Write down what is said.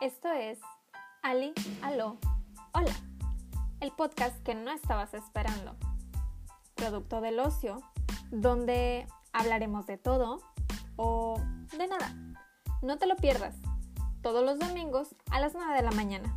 Esto es Ali, Aló, Hola, el podcast que no estabas esperando. Producto del ocio, donde hablaremos de todo o de nada. No te lo pierdas, todos los domingos a las 9 de la mañana.